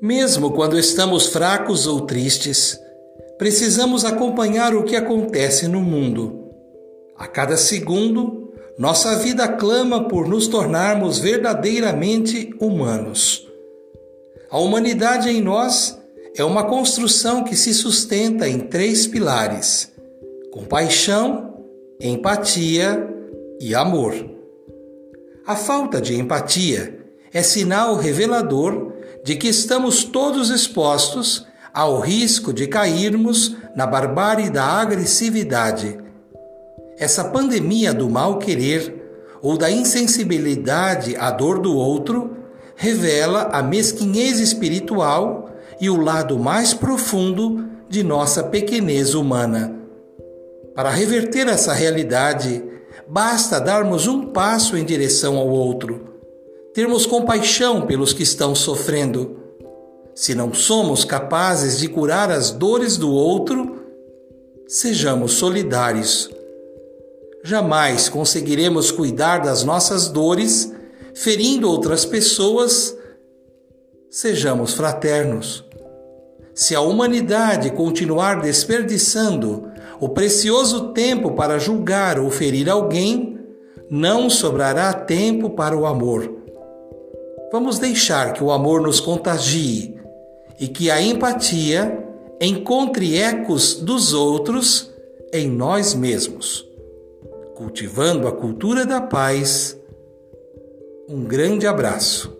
Mesmo quando estamos fracos ou tristes, precisamos acompanhar o que acontece no mundo. A cada segundo, nossa vida clama por nos tornarmos verdadeiramente humanos. A humanidade em nós é uma construção que se sustenta em três pilares: compaixão, empatia e amor. A falta de empatia é sinal revelador de que estamos todos expostos ao risco de cairmos na barbárie da agressividade. Essa pandemia do mal-querer ou da insensibilidade à dor do outro revela a mesquinhez espiritual e o lado mais profundo de nossa pequenez humana. Para reverter essa realidade, basta darmos um passo em direção ao outro termos compaixão pelos que estão sofrendo. Se não somos capazes de curar as dores do outro, sejamos solidários. Jamais conseguiremos cuidar das nossas dores ferindo outras pessoas. Sejamos fraternos. Se a humanidade continuar desperdiçando o precioso tempo para julgar ou ferir alguém, não sobrará tempo para o amor. Vamos deixar que o amor nos contagie e que a empatia encontre ecos dos outros em nós mesmos. Cultivando a cultura da paz. Um grande abraço.